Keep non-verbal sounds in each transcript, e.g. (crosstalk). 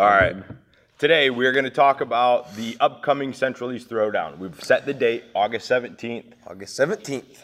All right. Today we're going to talk about the upcoming Central East Throwdown. We've set the date, August 17th. August 17th.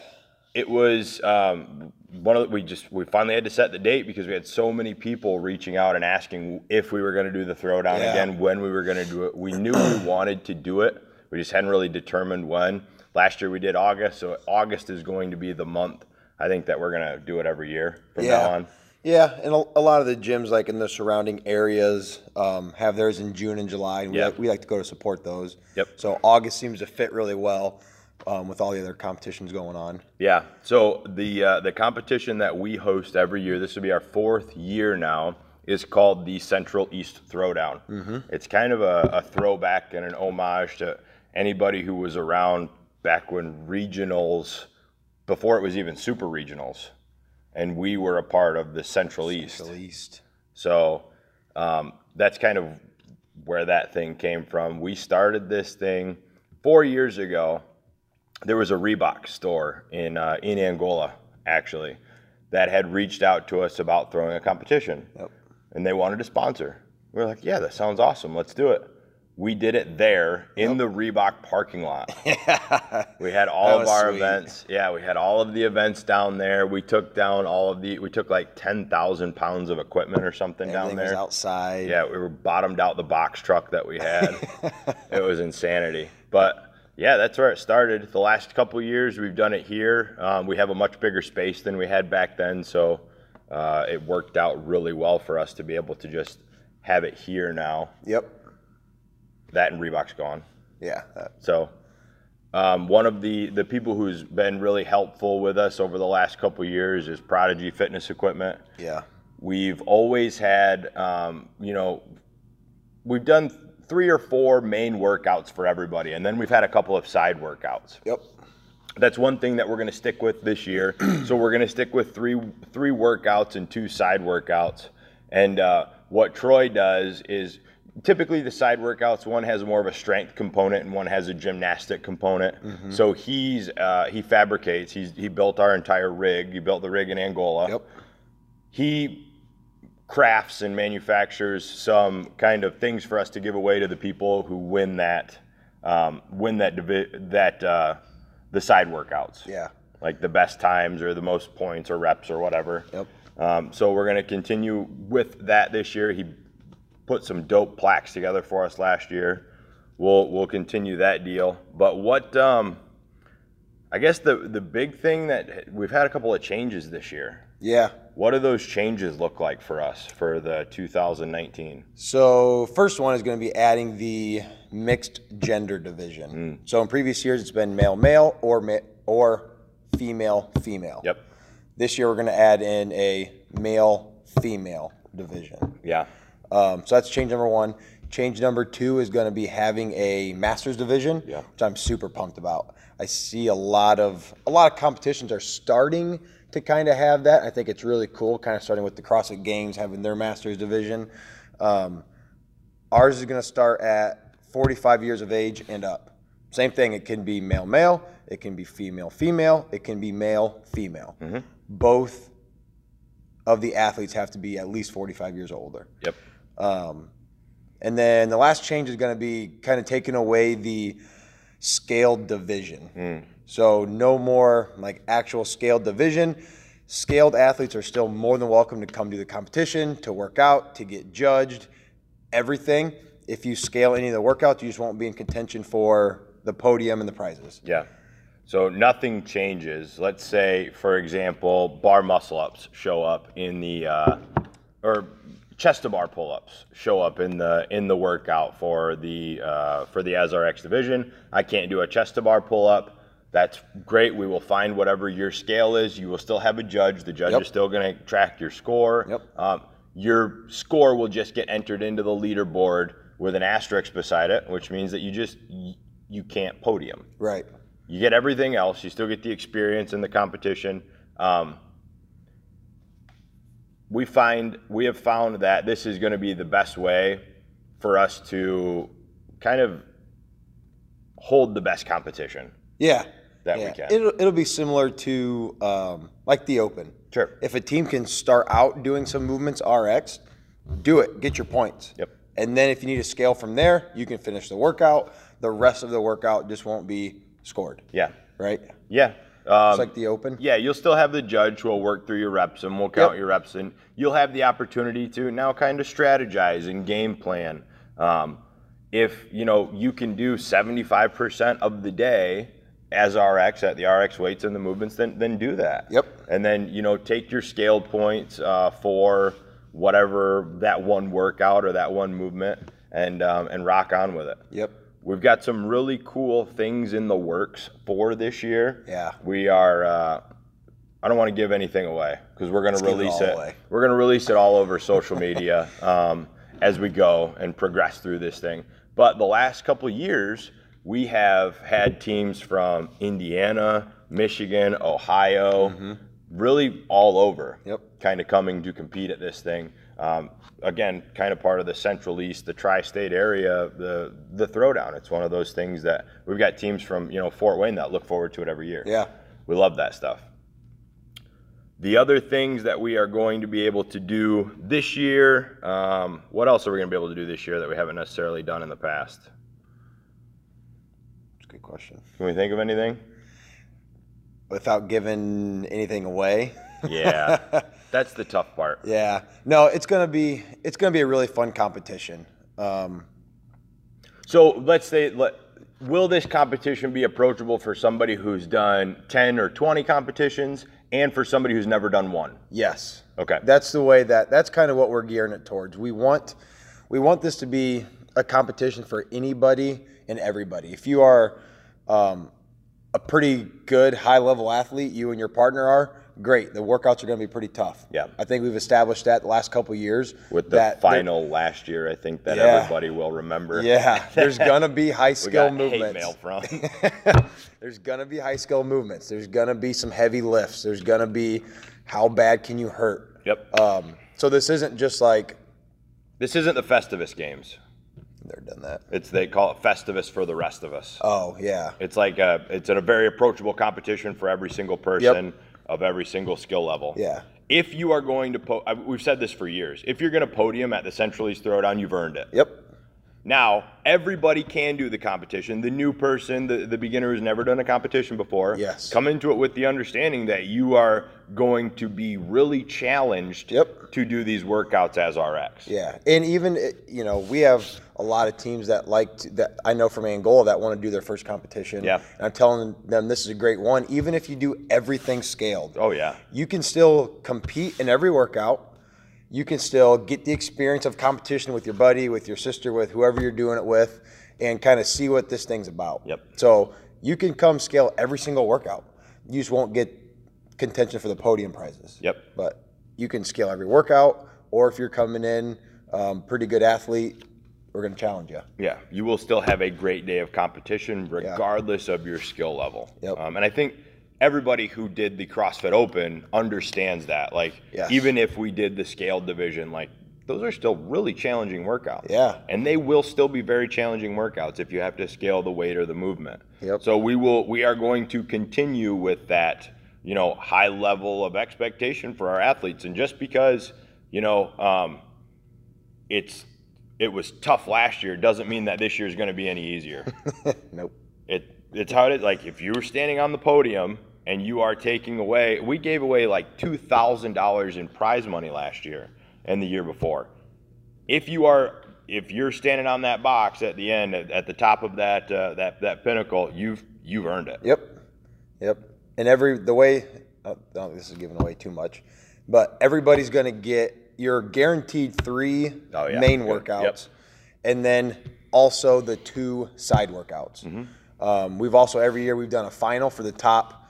It was um, one of the, we just we finally had to set the date because we had so many people reaching out and asking if we were going to do the Throwdown Yeah. again, when we were going to do it. We knew we wanted to do it. We just hadn't really determined when. Last year we did August, so August is going to be the month. I think that we're going to do it every year from now on. Yeah, and a, a lot of the gyms, like in the surrounding areas, um, have theirs in June and July, and we, like, we like to go to support those. Yep. So August seems to fit really well um, with all the other competitions going on. Yeah. So the uh, the competition that we host every year, this will be our fourth year now, is called the Central East Throwdown. Mm-hmm. It's kind of a, a throwback and an homage to anybody who was around back when regionals, before it was even super regionals, and we were a part of the Central East. At least. So um, that's kind of where that thing came from. We started this thing four years ago. There was a Reebok store in uh, in Angola, actually, that had reached out to us about throwing a competition, Yep. and they wanted to sponsor. We were like, "Yeah, that sounds awesome. Let's do it." We did it there in the Reebok parking lot. (laughs) We had all of our sweet. events. Yeah, we had all of the events down there. We took down all of the. We took like ten thousand pounds of equipment or something down Everything was there. outside. Yeah, we were bottomed out the box truck that we had. (laughs) it was insanity. But yeah, that's where it started. The last couple years, we've done it here. Um, we have a much bigger space than we had back then, so uh, it worked out really well for us to be able to just have it here now. Yep. That and Reebok's gone. Yeah. that- So, um, one of the the people who's been really helpful with us over the last couple years is Prodigy Fitness Equipment. yeah. We've always had, um, you know, we've done three or four main workouts for everybody, and then we've had a couple of side workouts. Yep. That's one thing that we're going to stick with this year. (clears throat) so we're going to stick with three three workouts and two side workouts. And uh, what Troy does is typically the side workouts one has more of a strength component and one has a gymnastic component. So he's uh, he fabricates. He's he built our entire rig. He built the rig in Angola Yep. he crafts and manufactures some kind of things for us to give away to the people who win that um, win that divi- that uh, the side workouts. Yeah. Like the best times or the most points or reps or whatever. Yep. Um, so we're going to continue with that this year. He put some dope plaques together for us last year. We'll we'll continue that deal. But what um, I guess the the big thing that we've had a couple of changes this year. Yeah. What do those changes look like for us for the 2019? So first one is going to be adding the mixed gender division. So in previous years, it's been male male or ma- or female female. Yep. This year, we're going to add in a male female division. Yeah. Um, so that's change number one. Change number two is going to be having a masters division, Yeah. which I'm super pumped about. I see a lot of a lot of competitions are starting to kind of have that. I think it's really cool, kind of starting with the CrossFit Games having their masters division. Um, ours is going to start at 45 years of age and up. Same thing. It can be male male. It can be female female. It can be male female. Both of the athletes have to be at least 45 years or older. Yep. Um, and then the last change is going to be kind of taking away the scaled division. So no more like actual scaled division. Scaled athletes are still more than welcome to come to the competition, to work out, to get judged, everything. If you scale any of the workouts, you just won't be in contention for the podium and the prizes. Yeah. So nothing changes. Let's say, for example, bar muscle ups show up in the, uh, or chest to bar pull ups show up in the in the workout for the uh, for the SRX division. I can't do a chest to bar pull up. That's great. We will find whatever your scale is. You will still have a judge. The judge Yep. is still going to track your score. Yep. Um, your score will just get entered into the leaderboard with an asterisk beside it, which means that you just you can't podium. Right. You get everything else. You still get the experience in the competition. Um, we find we have found that this is going to be the best way for us to kind of hold the best competition. Yeah. That we yeah. can. It'll, it'll be similar to um, like the Open. Sure. If a team can start out doing some movements RX, do it. Get your points. Yep. And then if you need to scale from there, you can finish the workout. The rest of the workout just won't be scored, Yeah. right? Yeah. Um, It's like the open. Yeah, you'll still have the judge who will work through your reps and will count Yep. your reps, and you'll have the opportunity to now kind of strategize and game plan. Um, if you know you can do 75% of the day as RX at the RX weights and the movements, then then do that. Yep. And then you know take your scale points uh, for whatever that one workout or that one movement, and um, and rock on with it. Yep. We've got some really cool things in the works for this year. Yeah. We are. Uh, I don't want to give anything away because we're going to give it release it. We're going to release it all over social media (laughs) um, as we go and progress through this thing. But the last couple of years, we have had teams from Indiana, Michigan, Ohio, really all over Yep. kind of coming to compete at this thing. Um, again, kind of part of the Central East, the tri-state area, the the throwdown. It's one of those things that we've got teams from you know Fort Wayne that look forward to it every year. Yeah. We love that stuff. The other things that we are going to be able to do this year, um, what else are we going to be able to do this year that we haven't necessarily done in the past? That's a good question. Can we think of anything? Without giving anything away. Yeah, (laughs) that's the tough part. Yeah. No, it's gonna be it's gonna be a really fun competition. Um, So let's say, let, will this competition be approachable for somebody who's done 10 or 20 competitions and for somebody who's never done one? yes. Okay. That's the way that that's kind of what we're gearing it towards. We want we want this to be a competition for anybody and everybody. If you are um, a pretty good high level athlete, you and your partner are great. The workouts are going to be pretty tough. Yeah. I think we've established that the last couple years With the final last year, I think that Yeah. everybody will remember. (laughs) Yeah, there's gonna be high (laughs) skill movements. hate mail from. (laughs) There's gonna be high skill movements. There's gonna be some heavy lifts. There's gonna be how bad can you hurt. yep. Um, so this isn't just like This isn't the Festivus games. they're done that. It's they call it Festivus for the rest of us. Oh yeah, It's like a, it's a very approachable competition for every single person of every single skill level. Yeah. If you are going to, po- I- we've said this for years. If you're going to podium at the Central East Throwdown, you've earned it. yep, Now, everybody can do the competition. The new person, the, the beginner who's never done a competition before, Yes. come into it with the understanding that you are going to be really challenged Yep. to do these workouts as RX. yeah. And even eh, you know we have a lot of teams that like to, that I know from Angola that want to do their first competition. Yeah. And I'm telling them this is a great one. Even if you do everything scaled, Oh, yeah. you can still compete in every workout. You can still get the experience of competition with your buddy, with your sister, with whoever you're doing it with, and kind of see what this thing's about. Yep. So you can come scale every single workout. You just won't get contention for the podium prizes. Yep. But you can scale every workout, or if you're coming in um, pretty good athlete, we're going to challenge you. Yeah, you will still have a great day of competition regardless of your skill level. Yep. Um, and I think everybody who did the CrossFit Open understands that. Like, Yes. even if we did the scaled division, like, those are still really challenging workouts. Yeah. And they will still be very challenging workouts if you have to scale the weight or the movement. Yep. So we will we are going to continue with that, you know, high level of expectation for our athletes. And just because, you know, um, it's it was tough last year doesn't mean that this year is going to be any easier. (laughs) Nope. it it's how it is. Like if you were standing on the podium and you are taking away, we gave away like two thousand dollars in prize money last year and the year before. If you are if you're standing on that box at the end at, at the top of that uh, that that pinnacle, you've you've earned it. Yep. Yep. And every the way uh, no, this is giving away too much, but everybody's going to get your guaranteed three Oh, yeah. main workouts, Yep. and then also the two side workouts. Mm-hmm. Um, we've also every year we've done a final for the top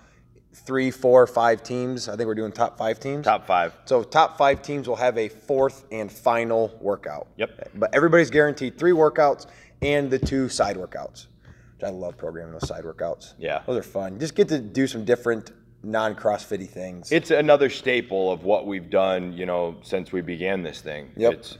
three, four, five teams. I think we're doing top five teams. Top five. So top five teams will have a fourth and final workout. Yep. But everybody's guaranteed three workouts and the two side workouts. Which I love programming those side workouts. Yeah. Those are fun. Just get to do some different non-CrossFitty things. It's another staple of what we've done, you know, since we began this thing. Yep. It's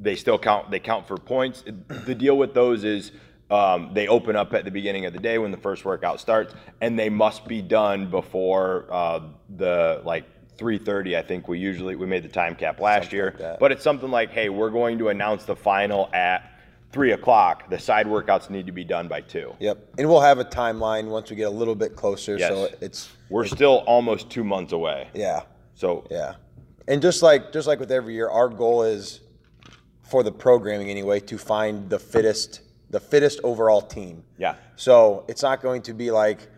they still count. They count for points. The deal with those is um, they open up at the beginning of the day when the first workout starts, and they must be done before uh, the like 3:30. I think we usually we made the time cap last Something year, like but it's something like, hey, we're going to announce the final at three o'clock. The side workouts need to be done by two. Yep. And we'll have a timeline once we get a little bit closer. So it's We're still almost two months away. yeah. So Yeah. And just like just like with every year, our goal is for the programming anyway to find the fittest the fittest overall team. yeah, So it's not going to be like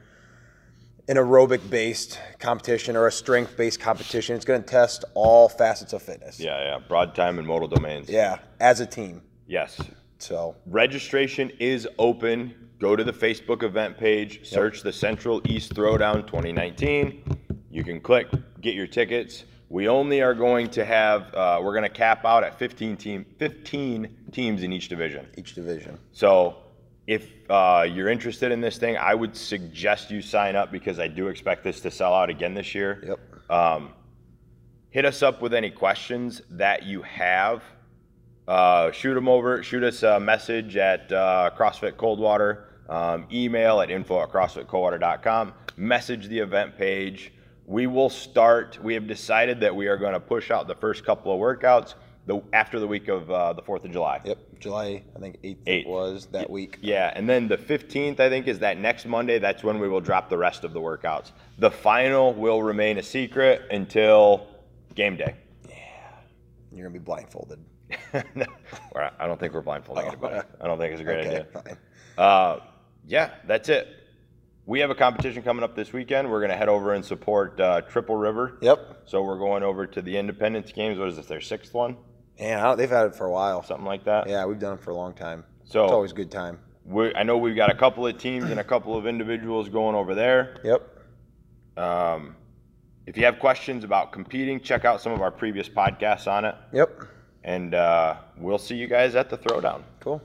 an aerobic based competition or a strength based competition. It's going to test all facets of fitness. yeah, yeah. Broad time and modal domains. Yeah, as a team. Yes. So Registration is open. Go to the Facebook event page, search the Central East Throwdown 2019. You can click, get your tickets. We only are going to have, uh, we're going to cap out at 15 team, 15 teams in each division. each division. So if uh, you're interested in this thing, I would suggest you sign up because I do expect this to sell out again this year. Yep. Um, hit us up with any questions that you have. Uh, shoot them over. Shoot us a message at uh, CrossFit Coldwater. Um, email at info at CrossFitColdwater.com. Message the event page. We will start. We have decided that we are going to push out the first couple of workouts the, after the week of uh, the 4th of July. Yep. July, I think 8th, Eighth. it was that week. Yeah, and then the 15th, I think, is that next Monday. That's when we will drop the rest of the workouts. The final will remain a secret until game day. Yeah, you're going to be blindfolded. (laughs) Or I don't think we're blindfolding anybody. (laughs) I don't think it's a great Okay, idea. fine. Uh, yeah, that's it. We have a competition coming up this weekend. We're going to head over and support uh, Triple River. Yep. So we're going over to the Independence Games. What is this? Their sixth one, Don't- they've had it for a while. something like that. Yeah, we've done it for a long time. So- it's always a good time. We, I know we've got a couple of teams and a couple of individuals going over there. Yep. Um, if you have questions about competing, check out some of our previous podcasts on it. Yep. And uh, we'll see you guys at the throwdown. Cool.